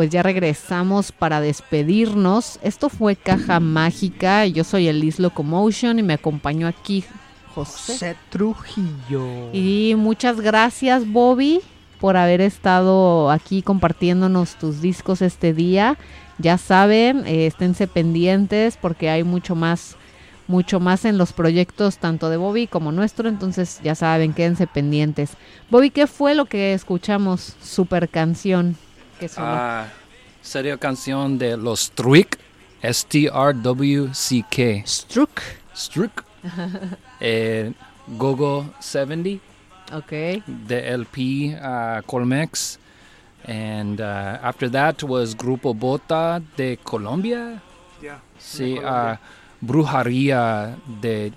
pues ya regresamos para despedirnos. Esto fue Caja Mágica. Yo soy Elis Locomotion y me acompañó aquí José. José Trujillo. Y muchas gracias, Bobby, por haber estado aquí compartiéndonos tus discos este día. Ya saben, eh, esténse pendientes porque hay mucho más mucho más en los proyectos tanto de Bobby como nuestro, entonces ya saben, quédense pendientes. Bobby, ¿qué fue lo que escuchamos? Super canción. Que sonó? Ah, sería canción de los Struik, S-T-R-W-C-K. Struck. Struik. eh, Gogo 70, Ok. the LP uh, Colmex. And uh, after that was Grupo Bota de Colombia. Ya, Sí, Colombia. uh, Brujería de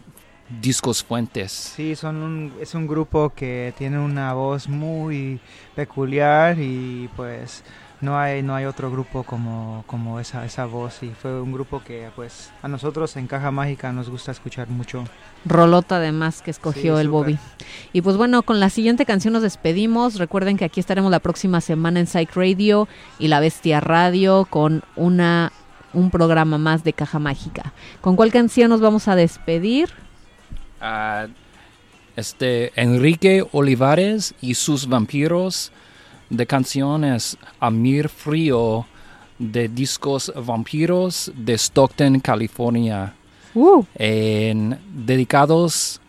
Discos Fuentes. Sí, son un, es un grupo que tiene una voz muy peculiar y pues no hay no hay otro grupo como, como esa, esa voz y fue un grupo que pues a nosotros en Caja Mágica nos gusta escuchar mucho. Rolota además que escogió Sí, el. Bobby. Y pues bueno, con la siguiente canción nos despedimos. Recuerden que aquí estaremos la próxima semana en Psych Radio y La Bestia Radio con una un programa más de Caja Mágica. ¿Con cuál canción nos vamos a despedir? Este Enrique Olivares y sus vampiros de canciones Amir Frío de discos Vampiros de Stockton, California. Uh, En, dedicados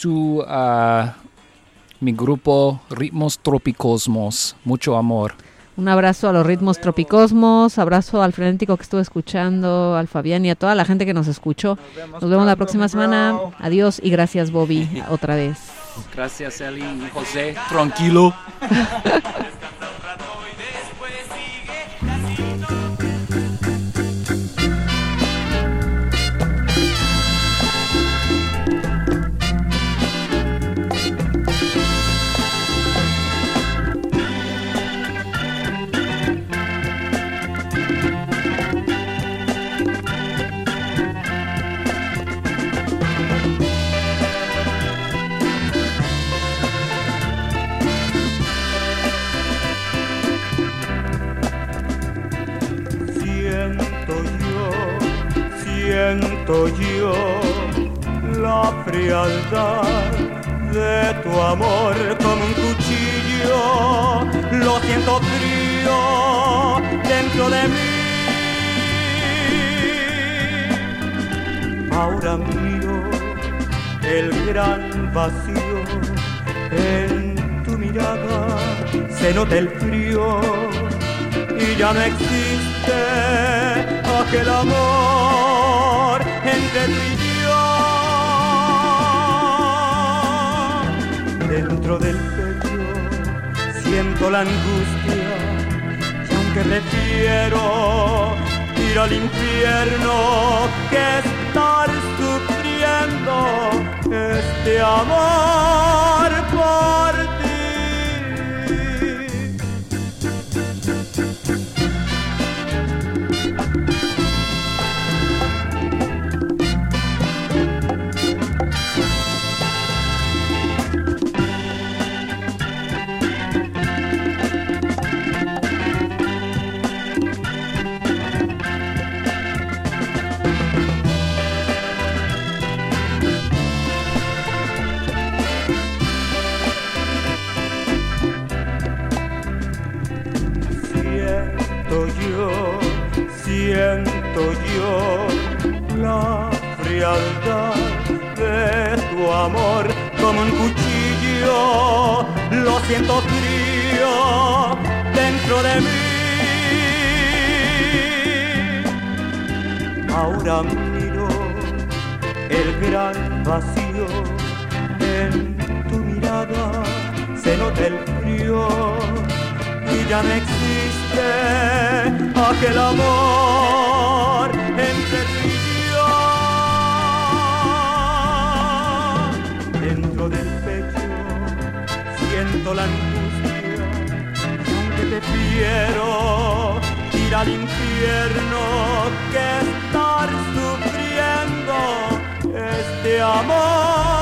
to a mi grupo Ritmos Tropicosmos. Mucho amor. Un abrazo a los ritmos tropicosmos, abrazo al frenético que estuve escuchando, al Fabián y a toda la gente que nos escuchó. Nos vemos la próxima semana. Adiós y gracias Bobby otra vez. Gracias Eli y José. Tranquilo. siento yo la frialdad de tu amor como un cuchillo. Lo siento frío dentro de mí. Ahora miro el gran vacío en tu mirada. Se nota el frío y ya no existe aquel amor entre tú y yo. Dentro del pecho siento la angustia y aunque prefiero ir al infierno que estar sufriendo este amor por la frialdad de tu amor como un cuchillo. Lo siento frío dentro de mí. Ahora miro el gran vacío en tu mirada. Se nota el frío y ya no existe aquel amor entre tú y. Dentro del pecho siento la angustia y aunque te quiero ir al infierno que estar sufriendo este amor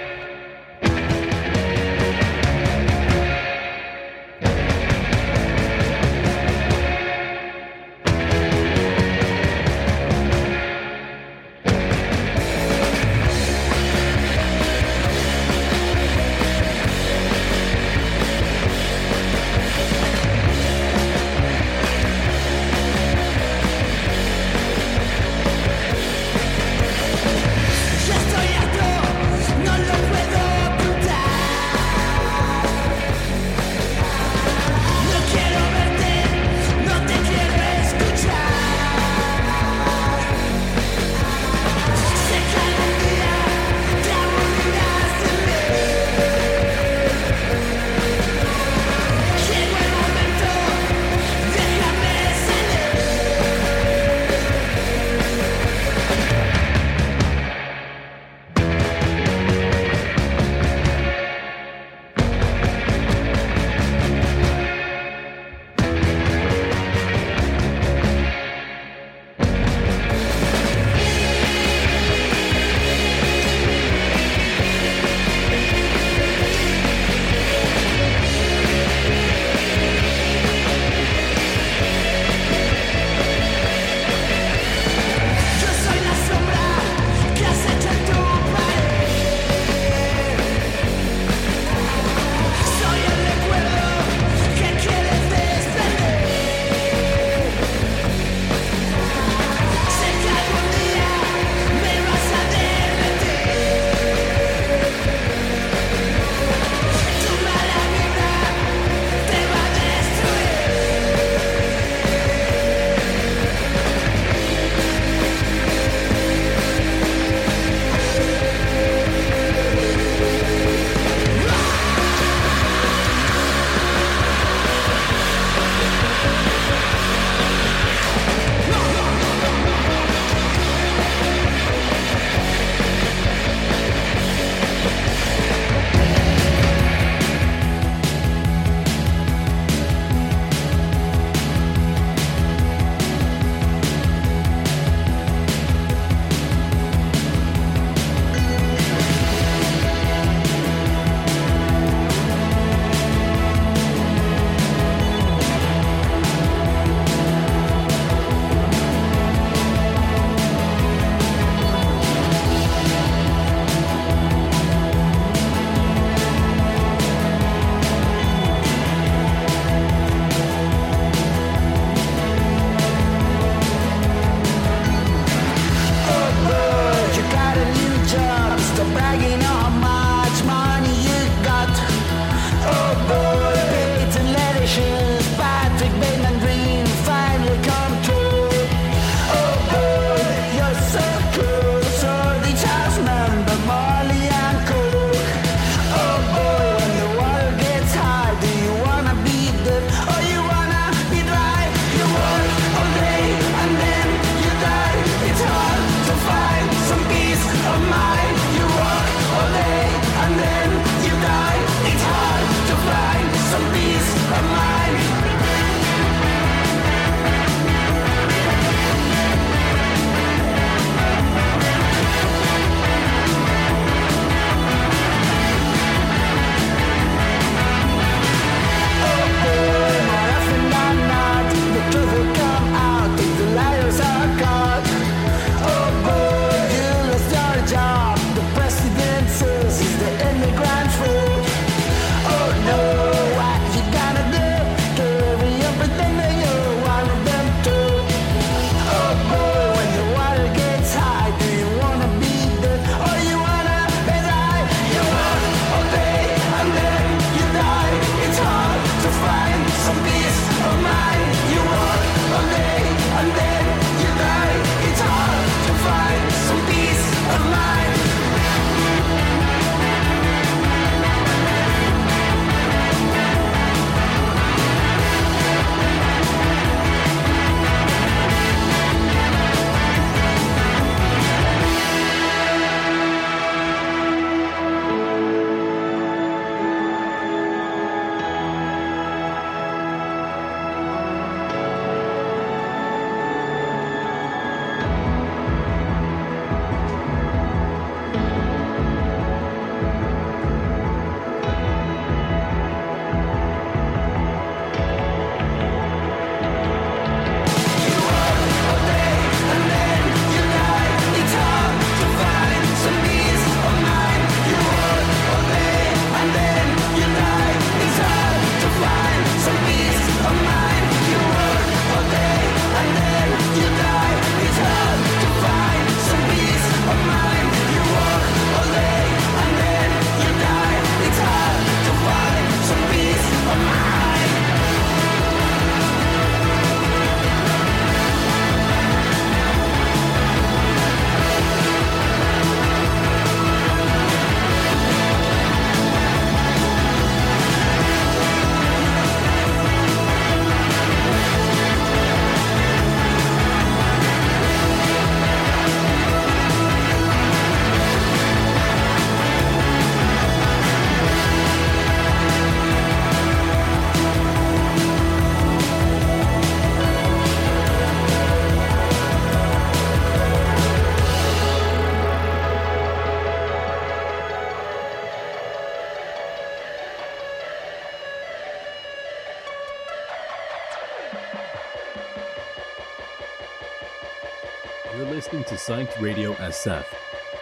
Psyched Radio SF,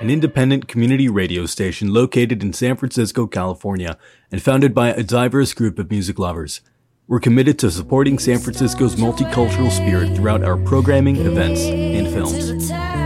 an independent community radio station located in San Francisco, California, and founded by a diverse group of music lovers. We're committed to supporting San Francisco's multicultural spirit throughout our programming, events, and films.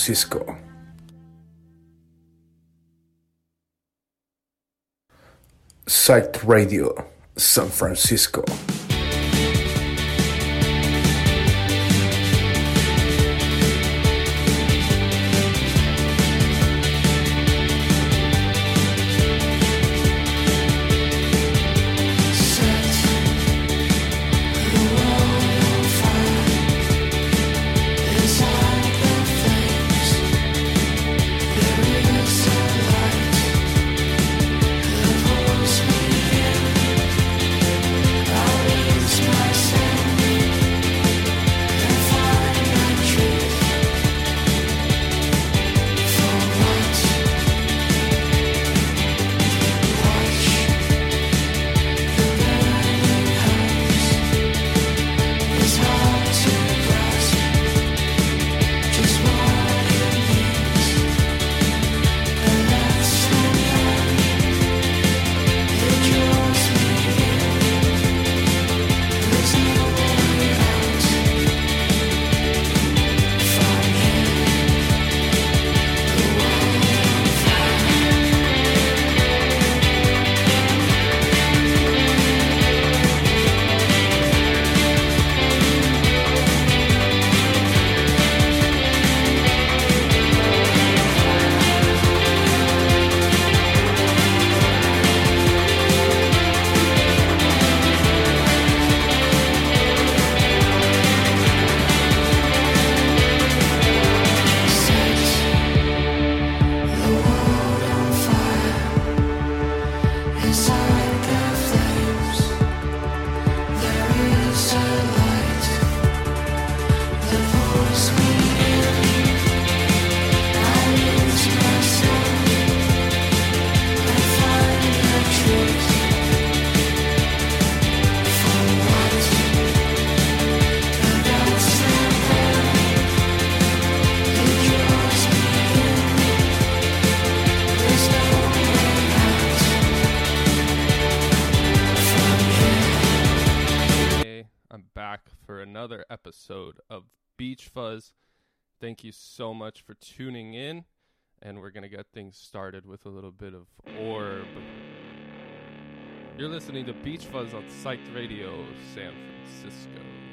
Francisco. Psych Radio, San Francisco. Much for tuning in, and we're going to get things started with a little bit of Orb. You're listening to Beach Fuzz on Psyched Radio, San Francisco.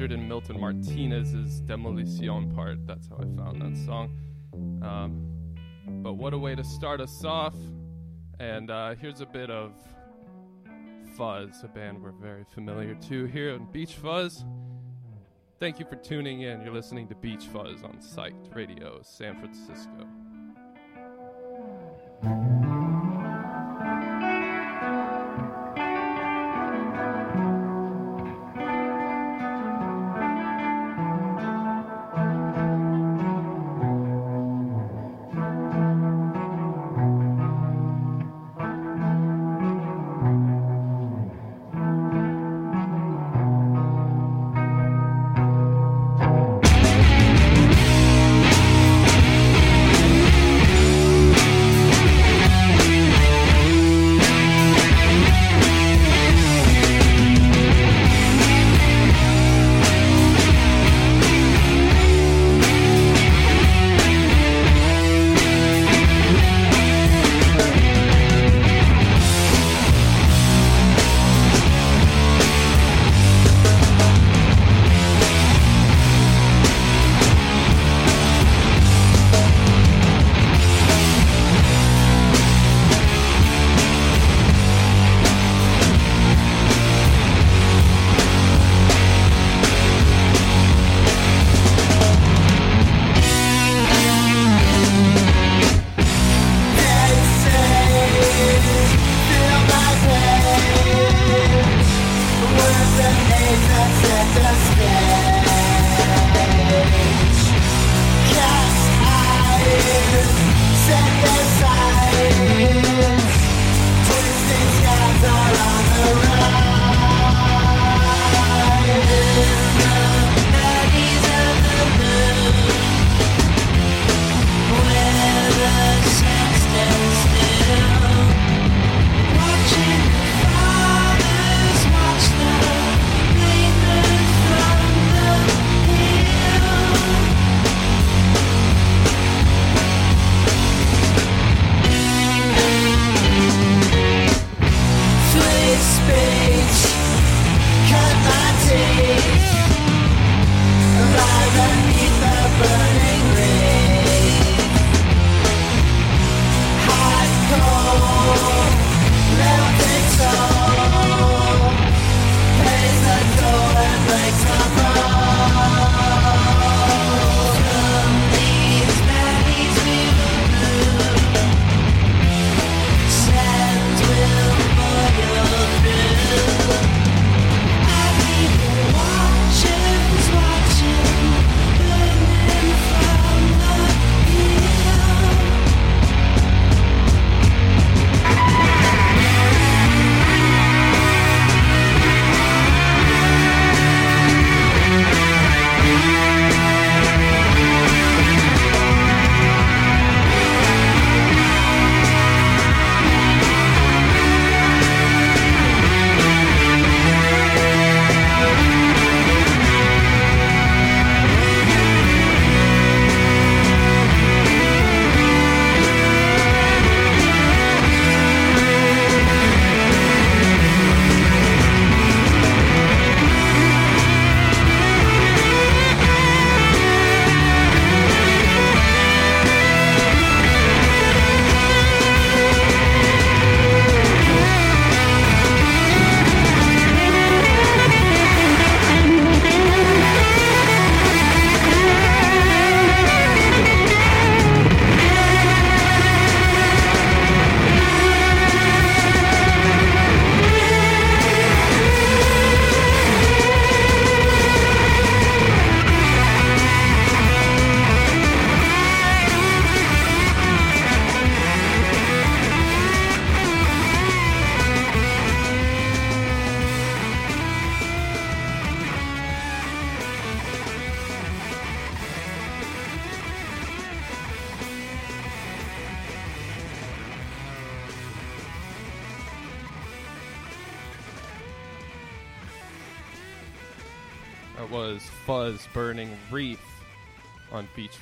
Featured in Milton Martinez's Demolition part. That's how I found that song. Um, but what a way to start us off. And uh, here's a bit of Fuzz, a band we're very familiar to here in Beach Fuzz. Thank you for tuning in. You're listening to Beach Fuzz on Psyched Radio, San Francisco.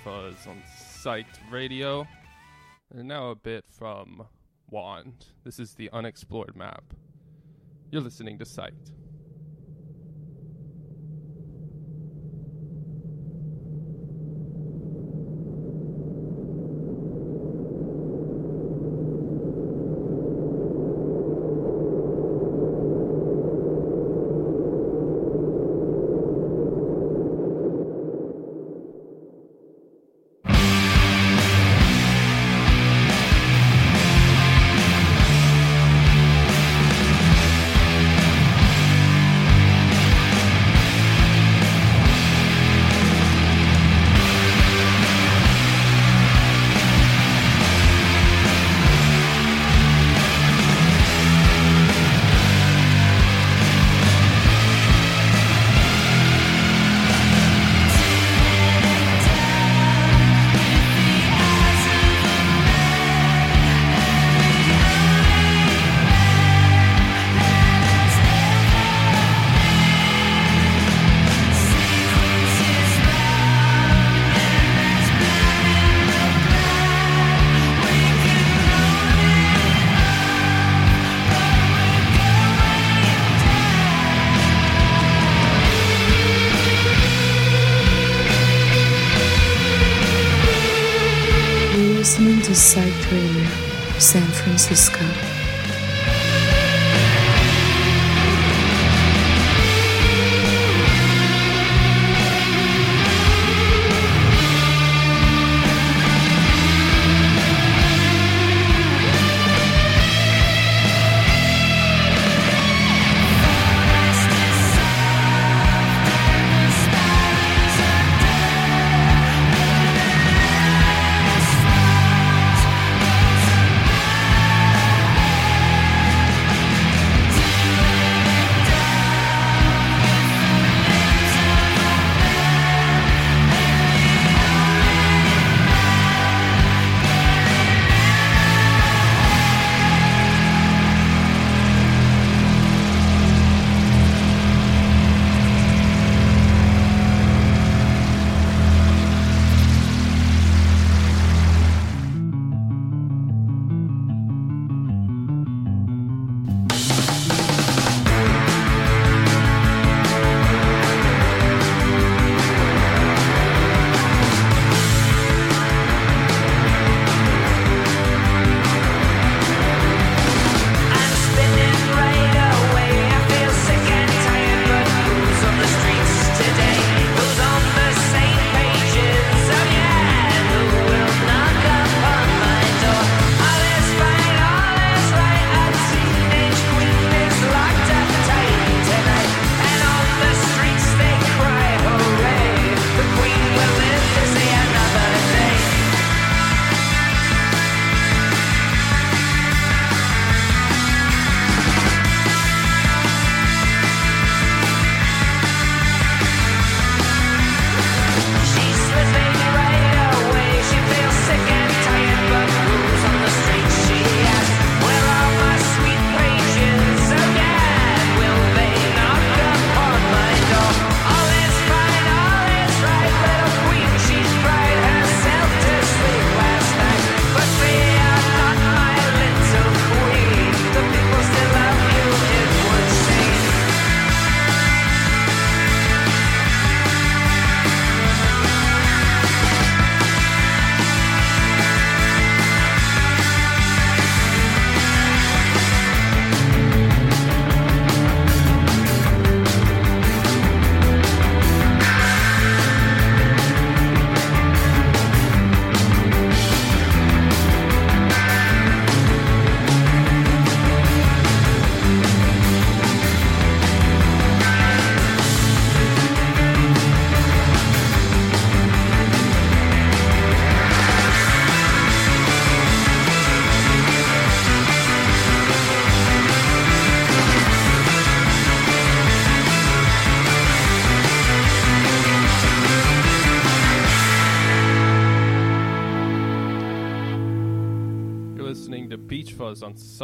On Psyched Radio. And now a bit from Wand. This is the unexplored map. You're listening to Psyched.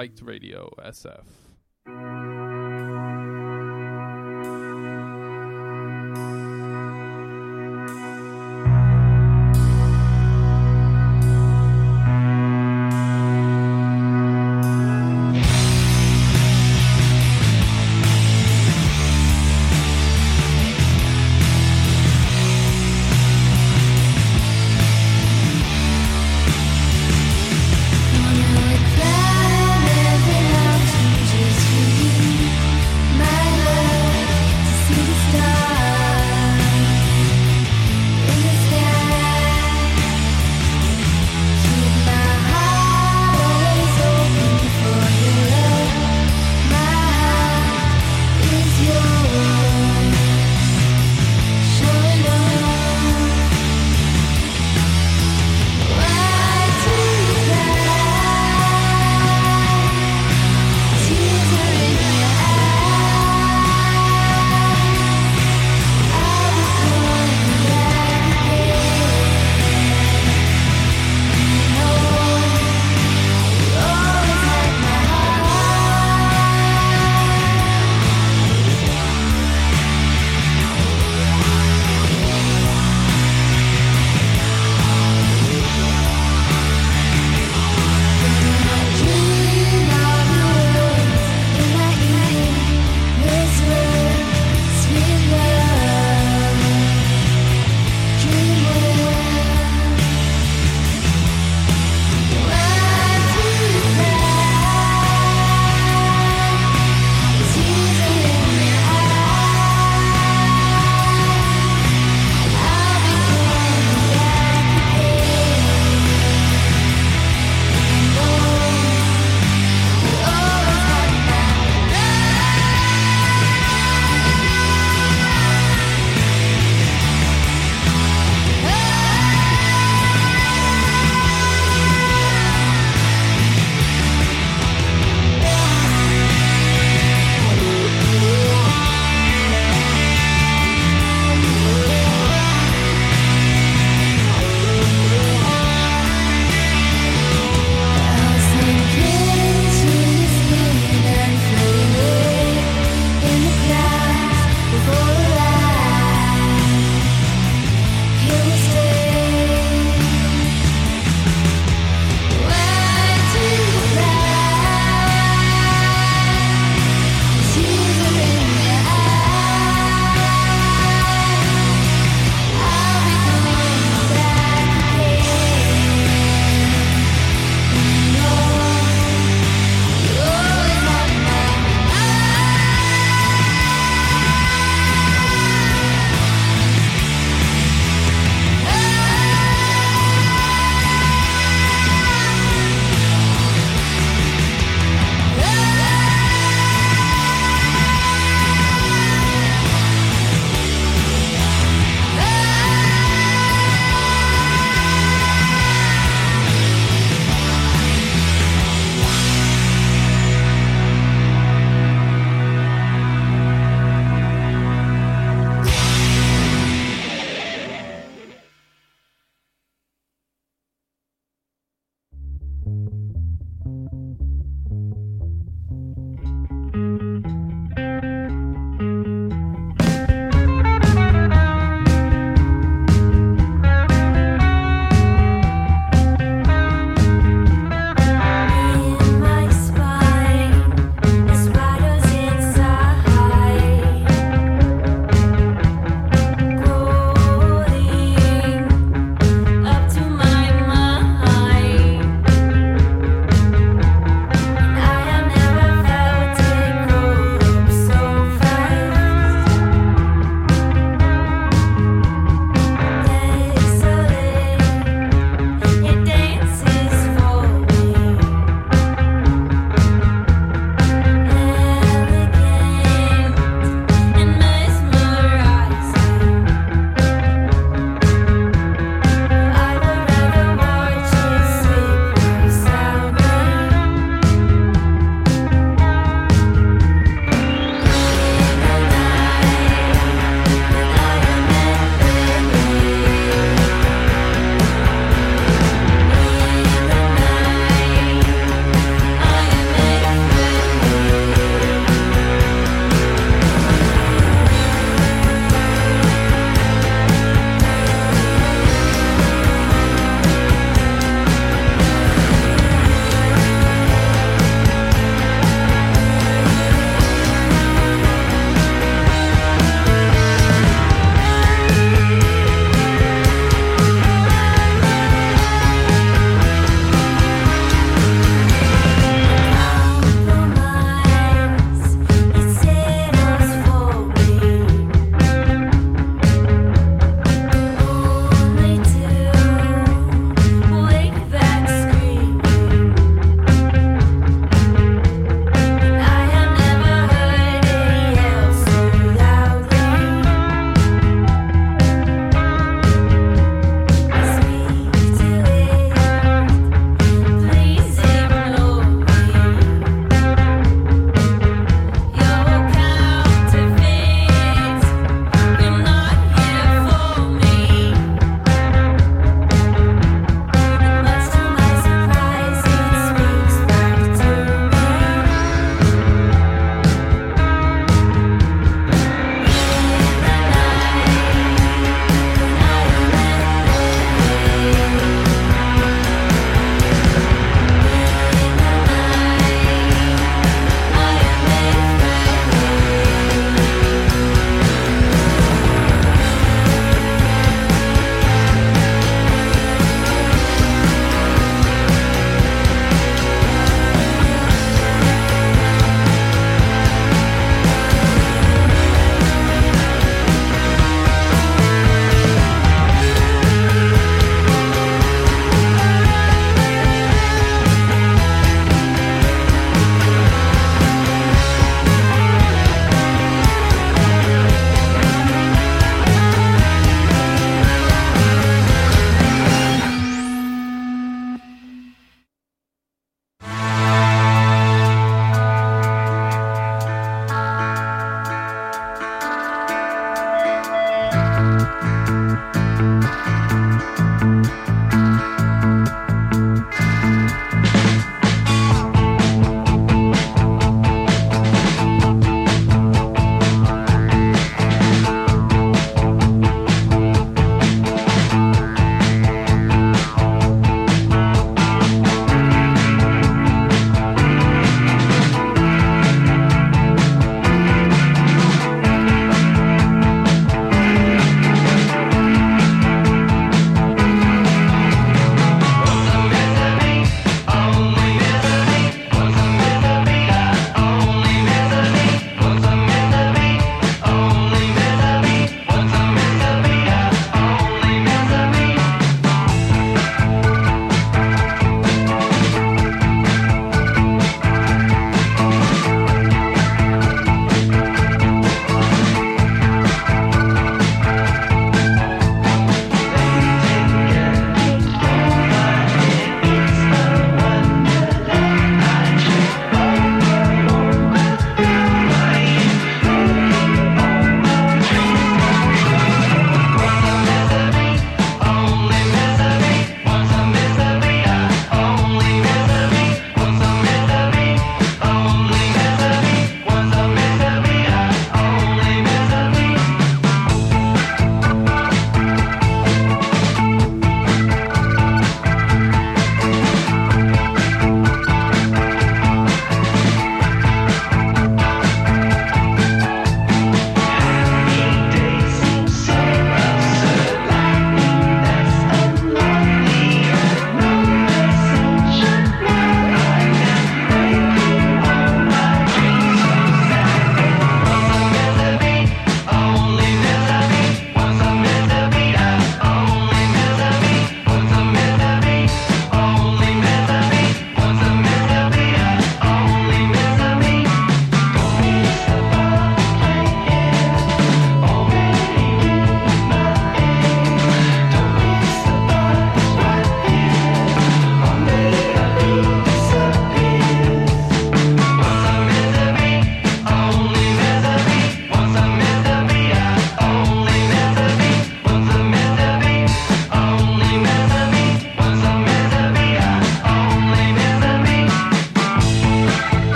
Psyched Radio SF.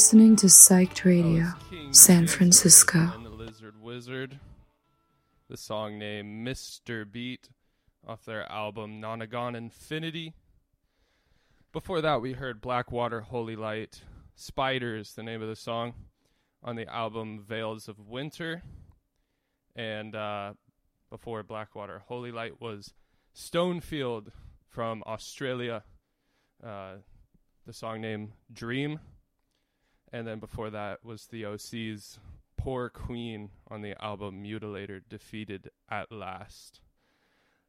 Listening to Psyched Radio, San Francisco. And the Lizard Wizard. The song named Mr. Beat off their album Nonagon Infinity. Before that, we heard Blackwater Holy Light. Spiders, the name of the song, on the album Veils of Winter. And uh, before Blackwater Holy Light was Stonefield from Australia. Uh, the song named Dream. And then before that was the OC's Poor Queen on the album Mutilator Defeated at Last.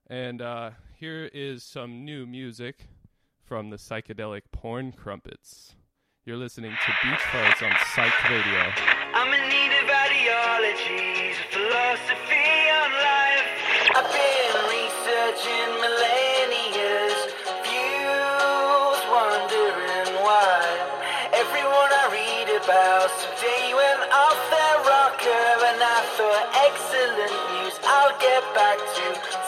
And uh, here is some new music from the psychedelic porn crumpets. You're listening to Beach Fuzz on Psych Radio. I'm in need of ideologies, philosophy on life. I've been researching get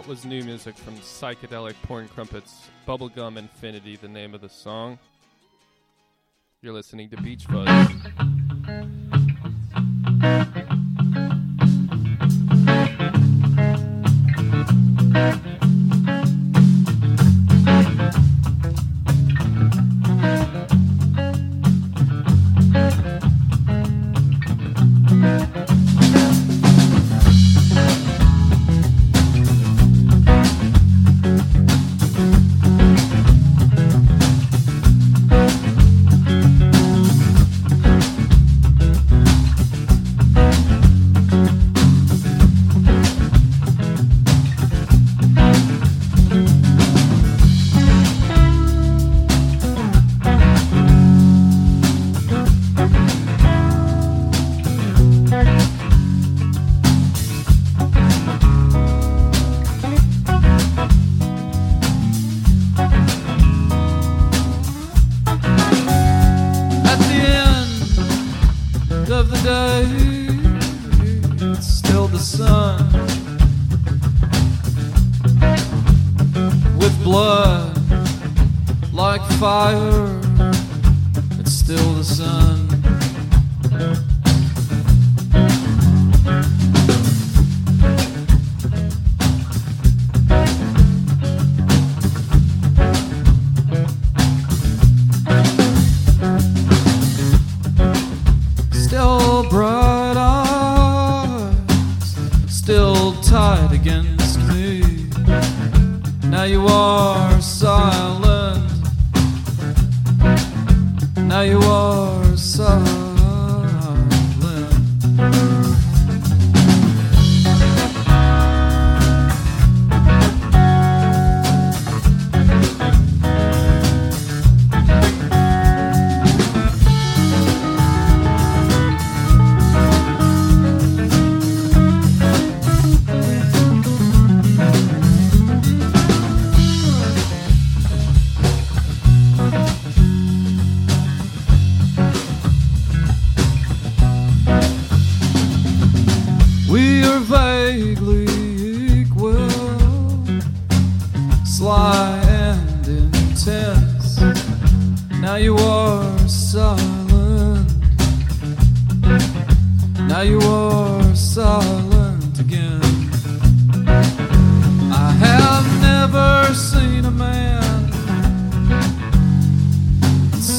that was new music from Psychedelic Porn Crumpets, Bubblegum Infinity, the name of the song. You're listening to Beach Fuzz.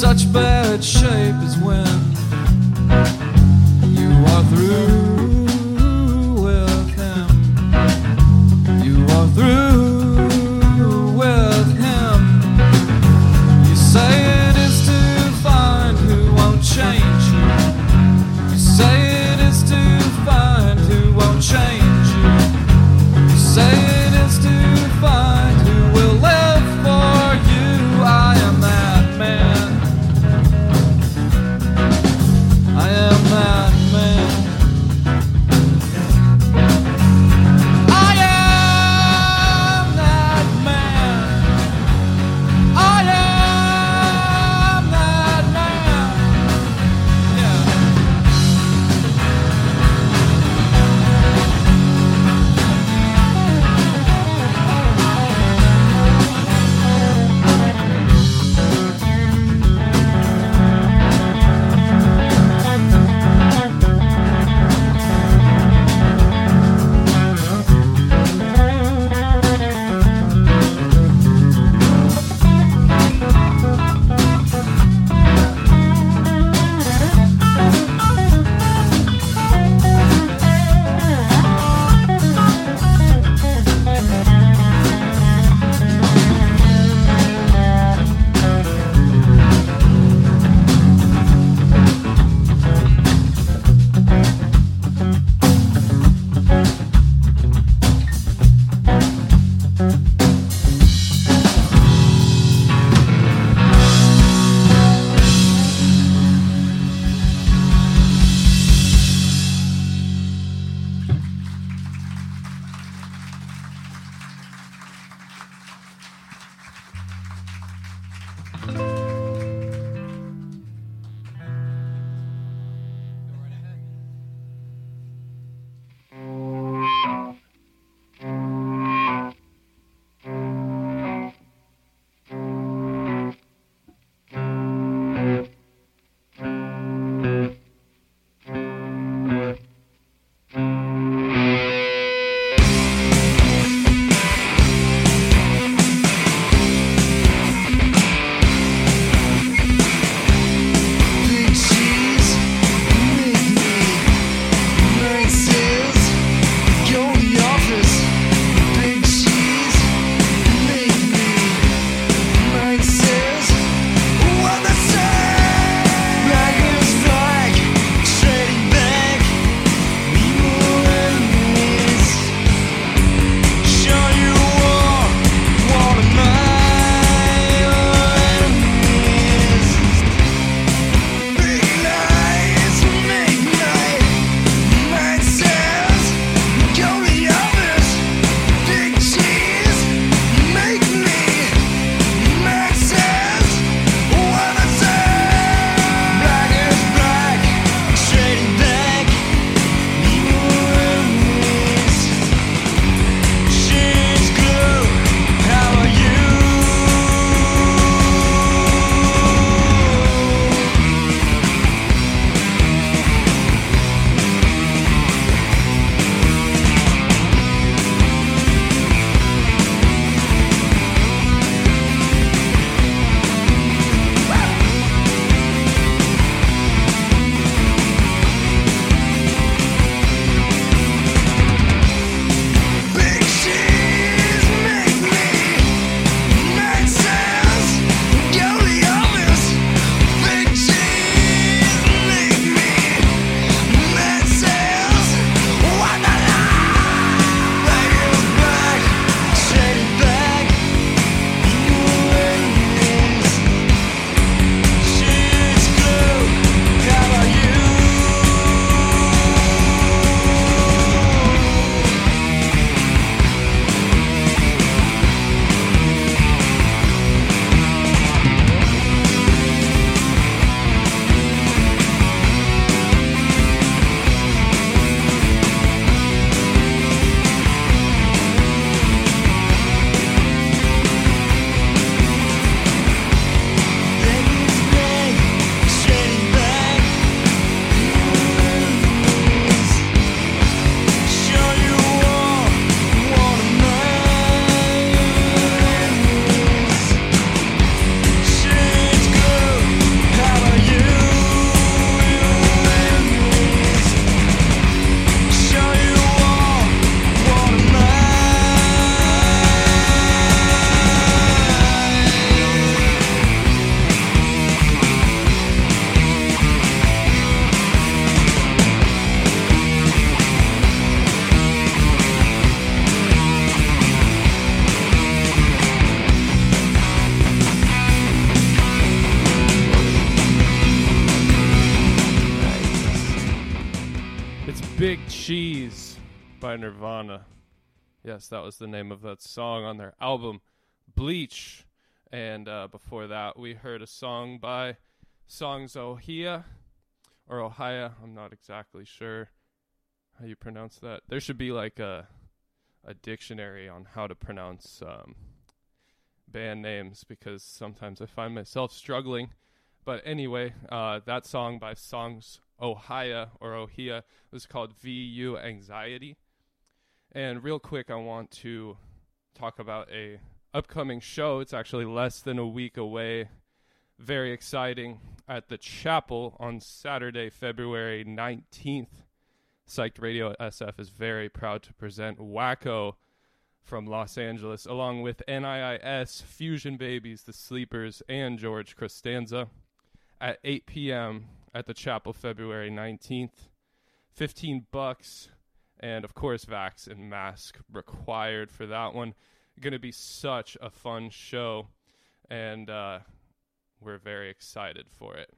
Such bad shape as when you are through Yes, that was the name of that song on their album Bleach. And uh, before that, we heard a song by Songs Ohia or Ohia. I'm not exactly sure how you pronounce that. There should be like a a dictionary on how to pronounce um, band names because sometimes I find myself struggling. But anyway, uh, that song by Songs Ohia or Ohia was called VU Anxiety. And real quick, I want to talk about a upcoming show. It's actually less than a week away. Very exciting at the Chapel on Saturday, February 19th. Psyched Radio SF is very proud to present Wacko from Los Angeles, along with NIIS, Fusion Babies, The Sleepers, and George Costanza at 8 p.m. at the Chapel, February 19th. 15 bucks, and of course, Vax and mask required for that one. Going to be such a fun show, and uh, we're very excited for it.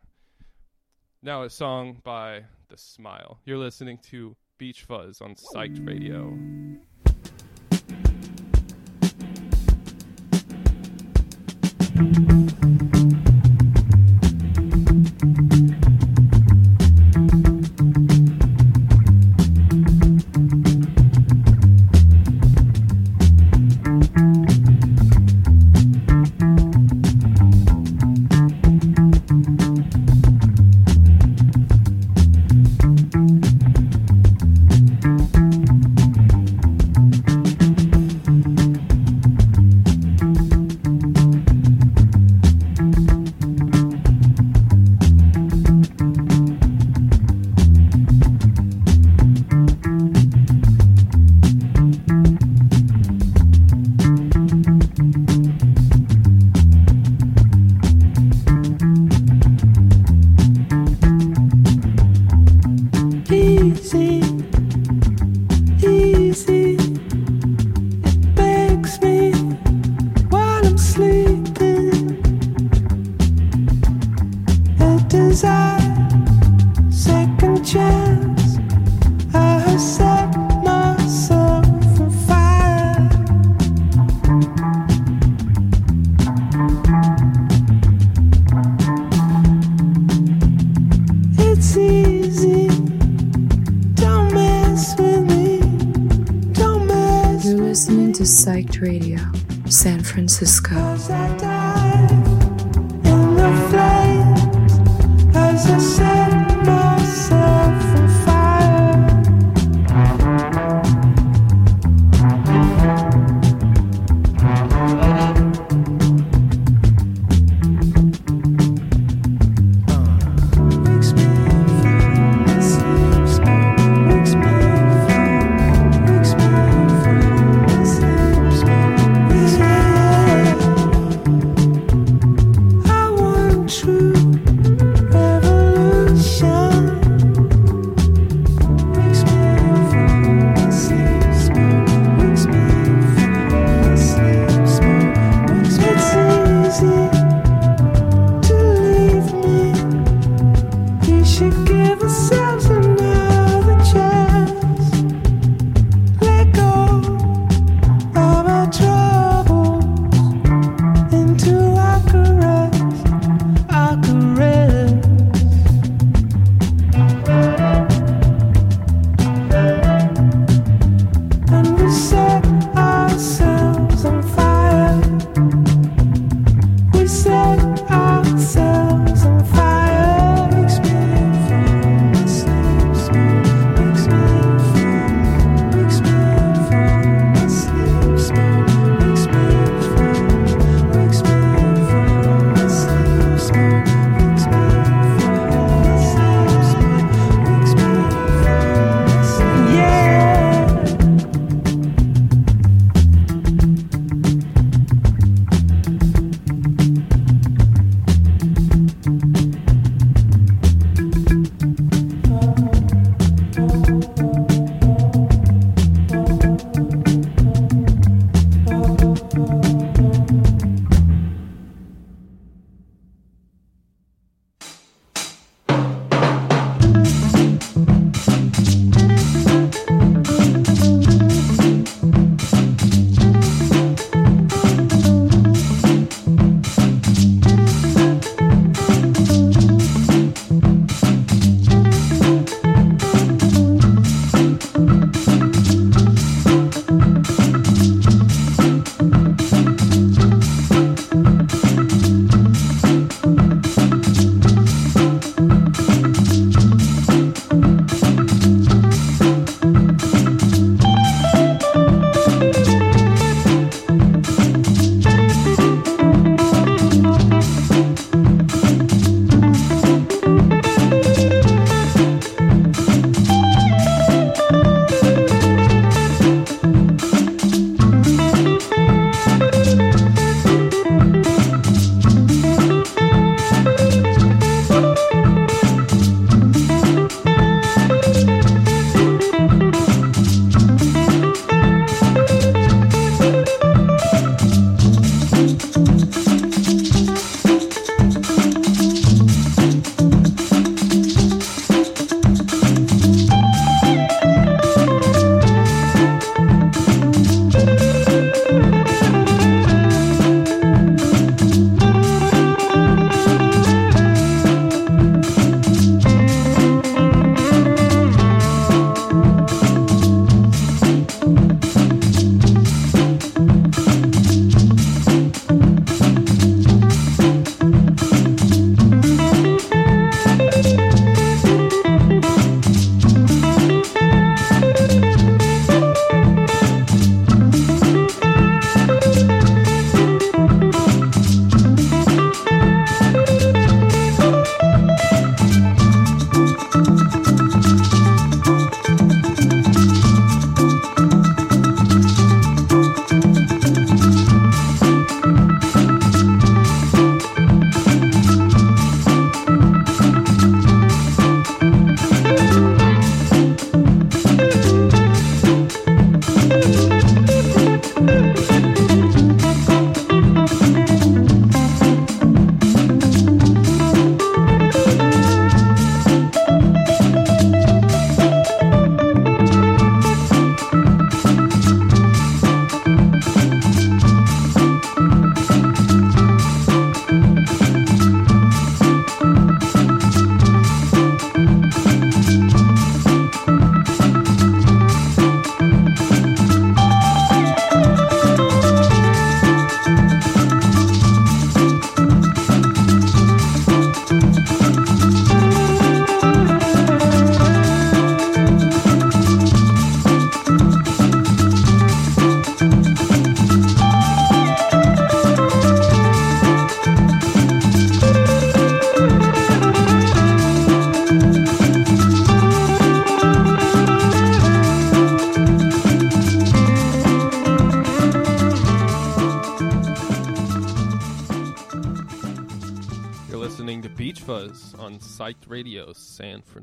Now, a song by The Smile. You're listening to Beach Fuzz on Psyched Radio.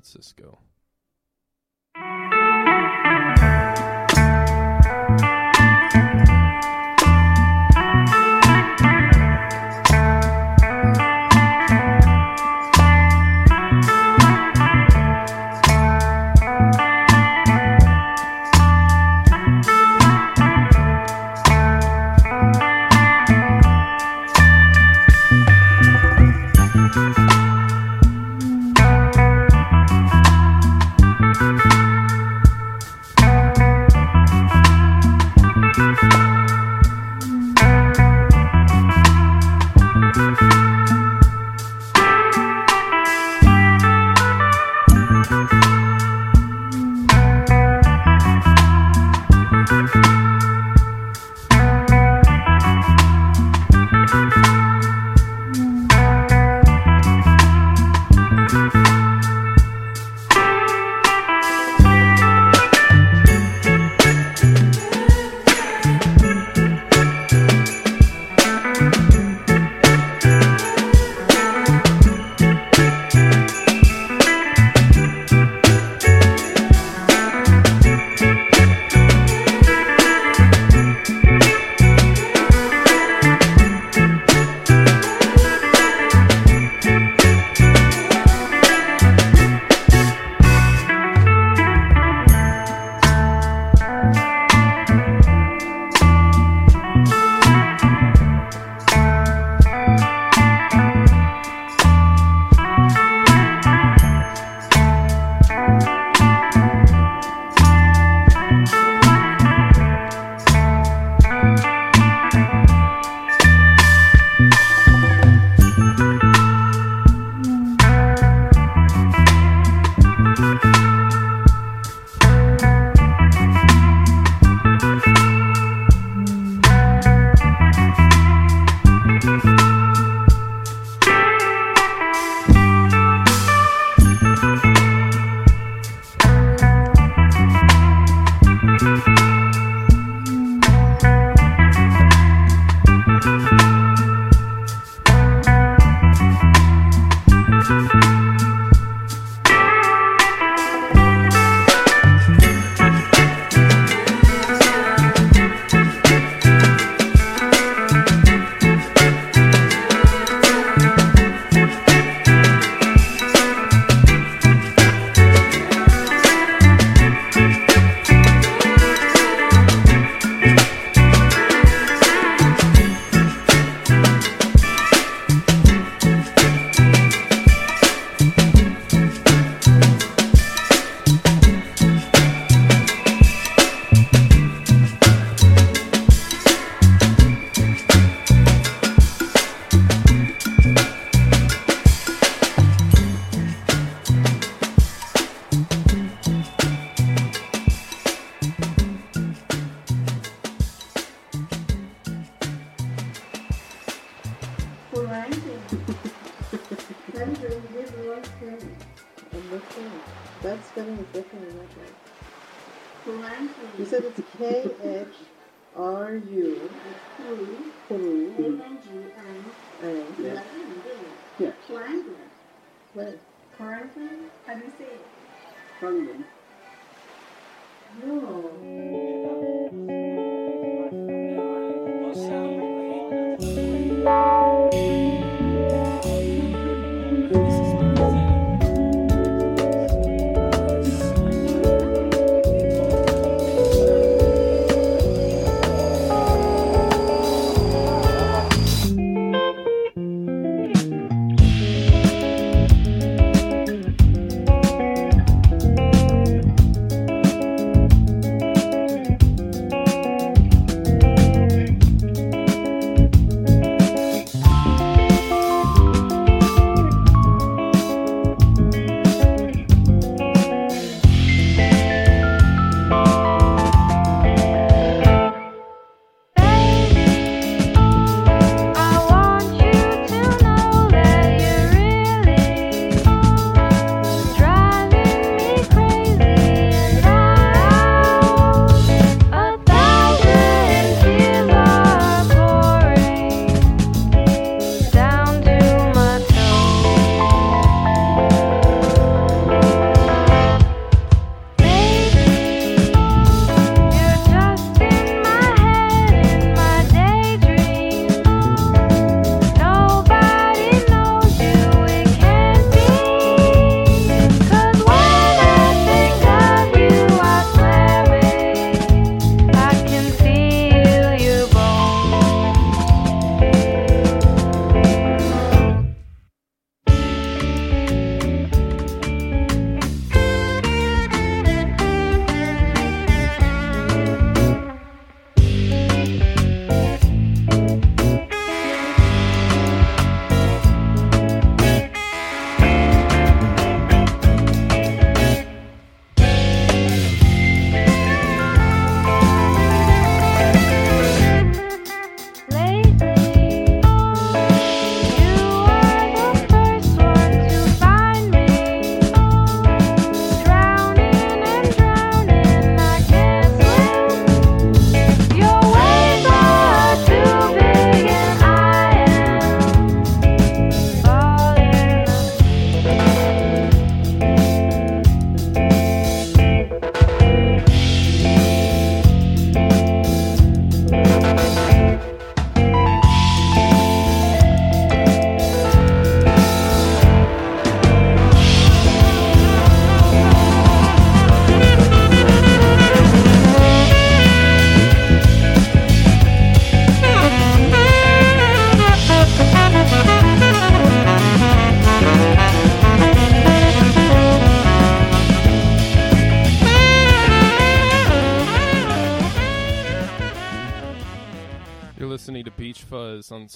Francisco.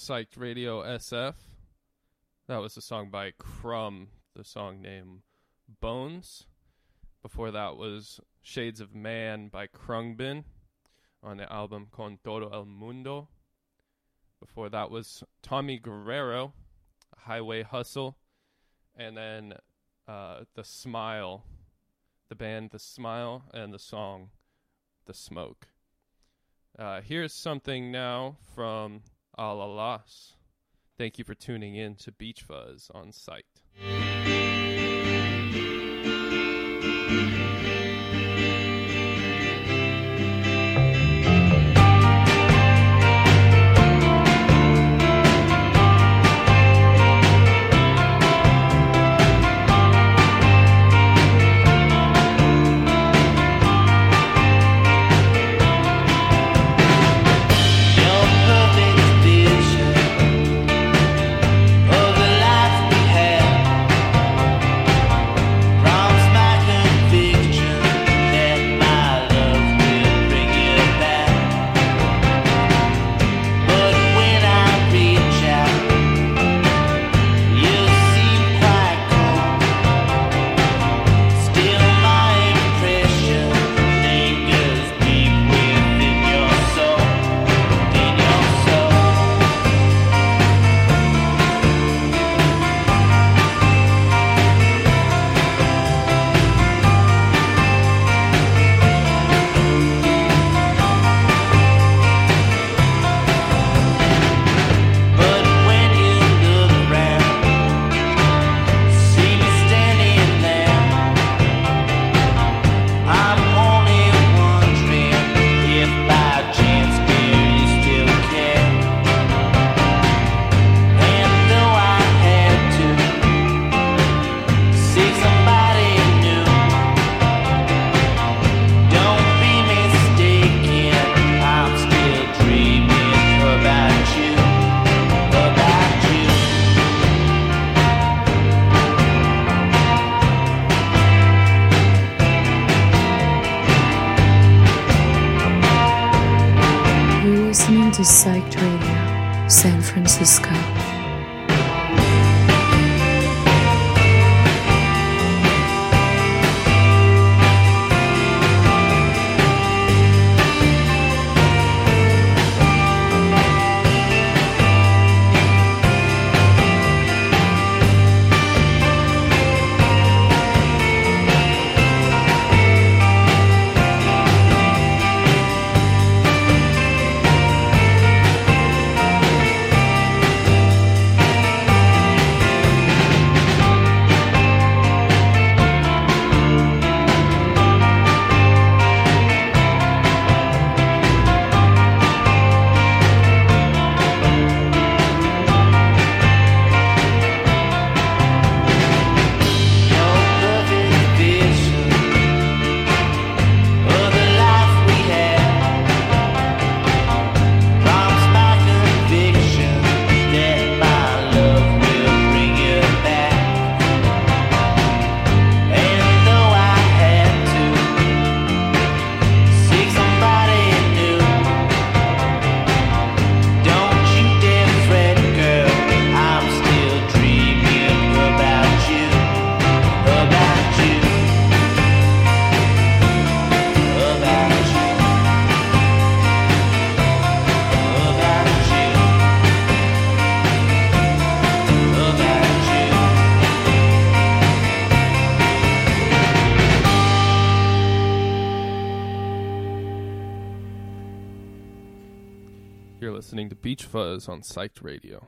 Psyched Radio SF. That was a song by Crumb, the song name Bones. Before that was Shades of Man by Khruangbin on the album Con Todo El Mundo. Before that was Tommy Guerrero, Highway Hustle. And then uh, The Smile, the band The Smile, and the song The Smoke. Uh, here's something now from Alalas. Thank you for tuning in to Beach Fuzz on site. Beach Fuzz on Psyched Radio.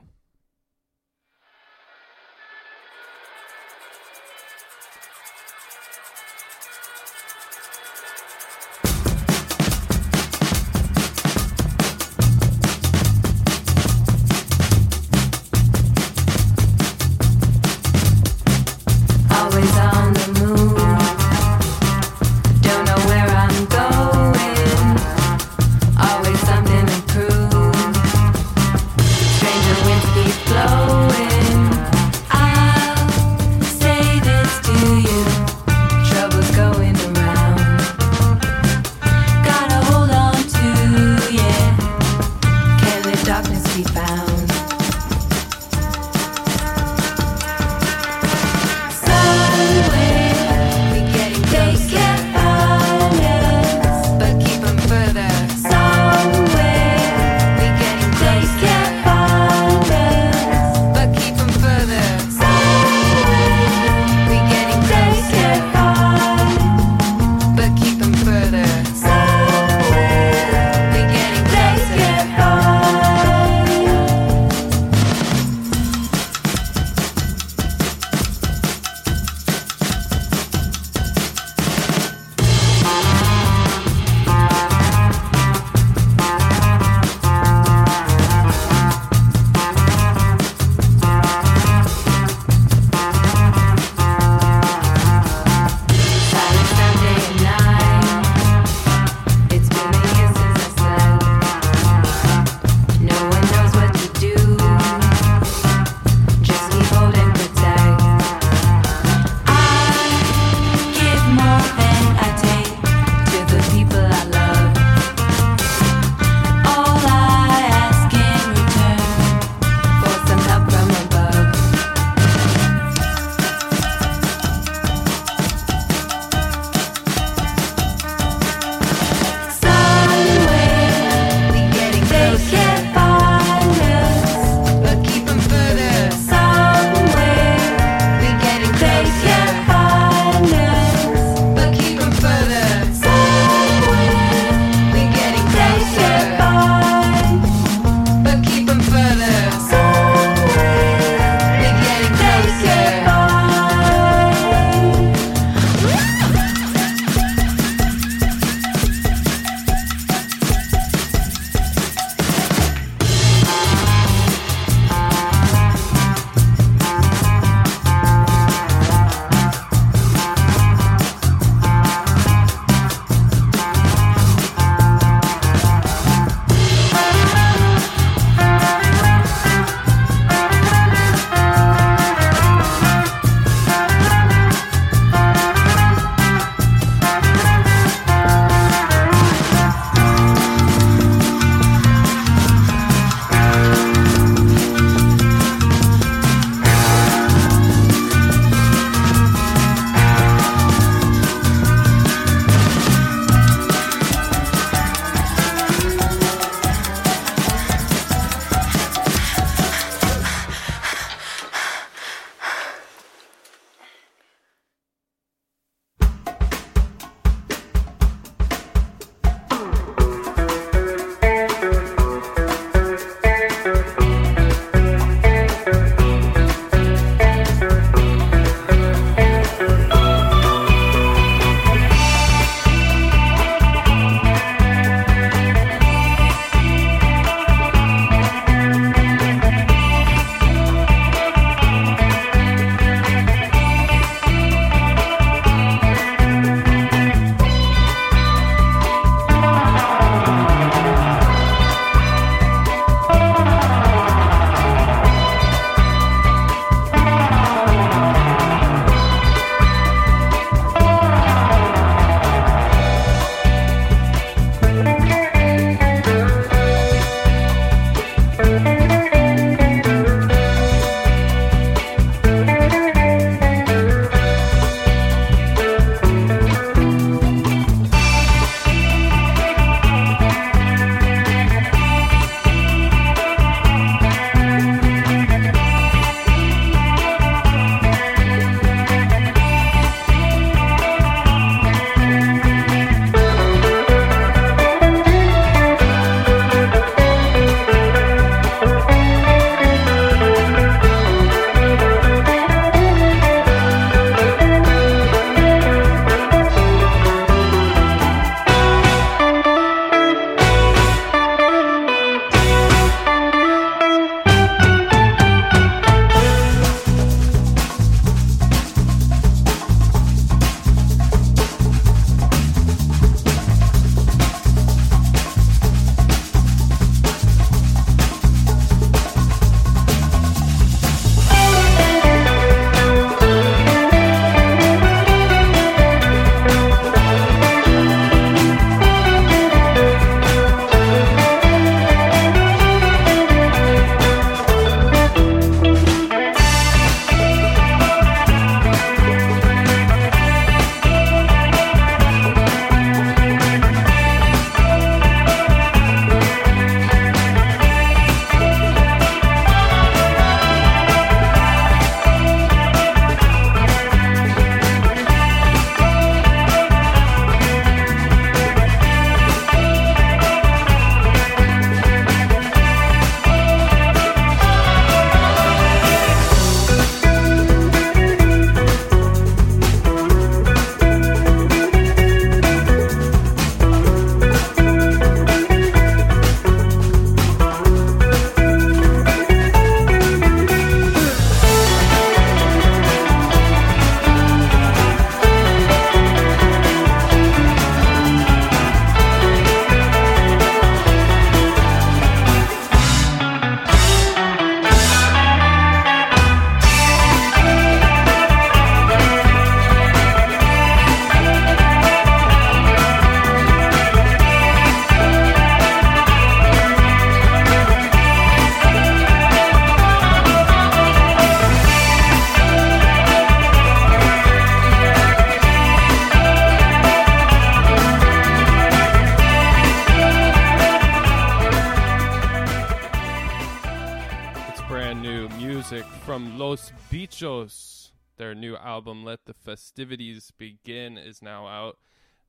Festivities Begin, is now out.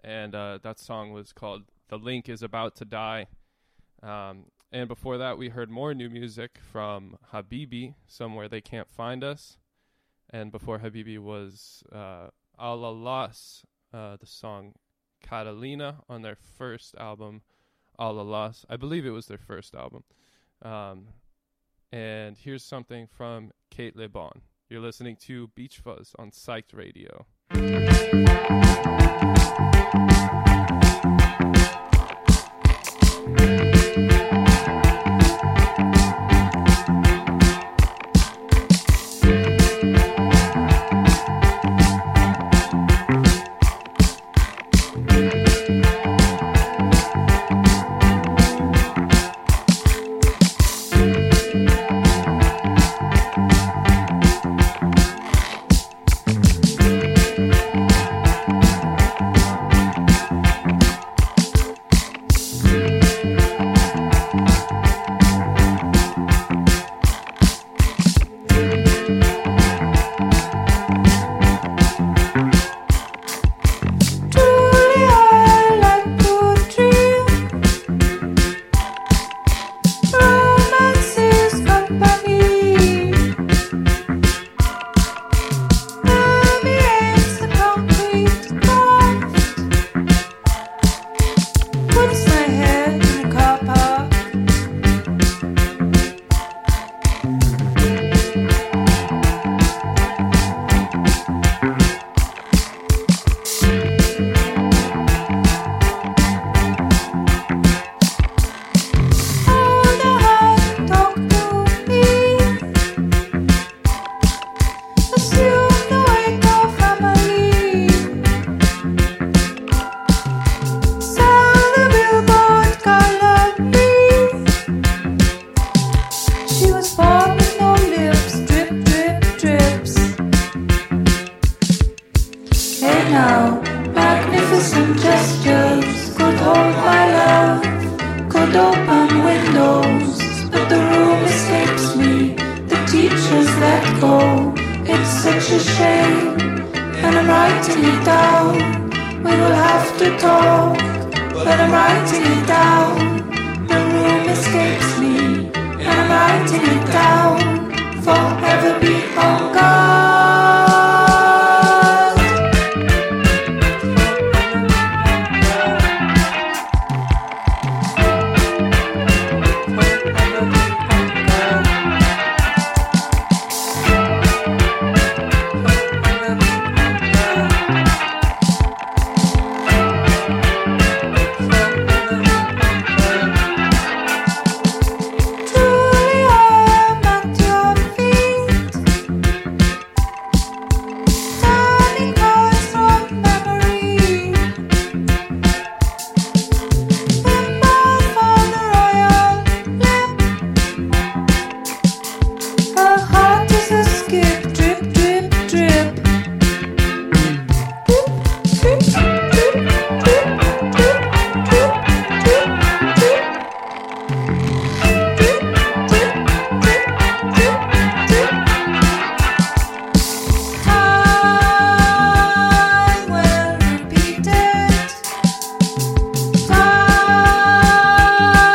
And uh, that song was called The Link is About to Die. Um, and before that, we heard more new music from Habibi, Somewhere They Can't Find Us. And before Habibi was uh, Alalas, uh, the song Catalina on their first album, Alalas. I believe it was their first album. Um, and here's something from Cate Le Bon. You're listening to Beach Fuzz on Psyched Radio. She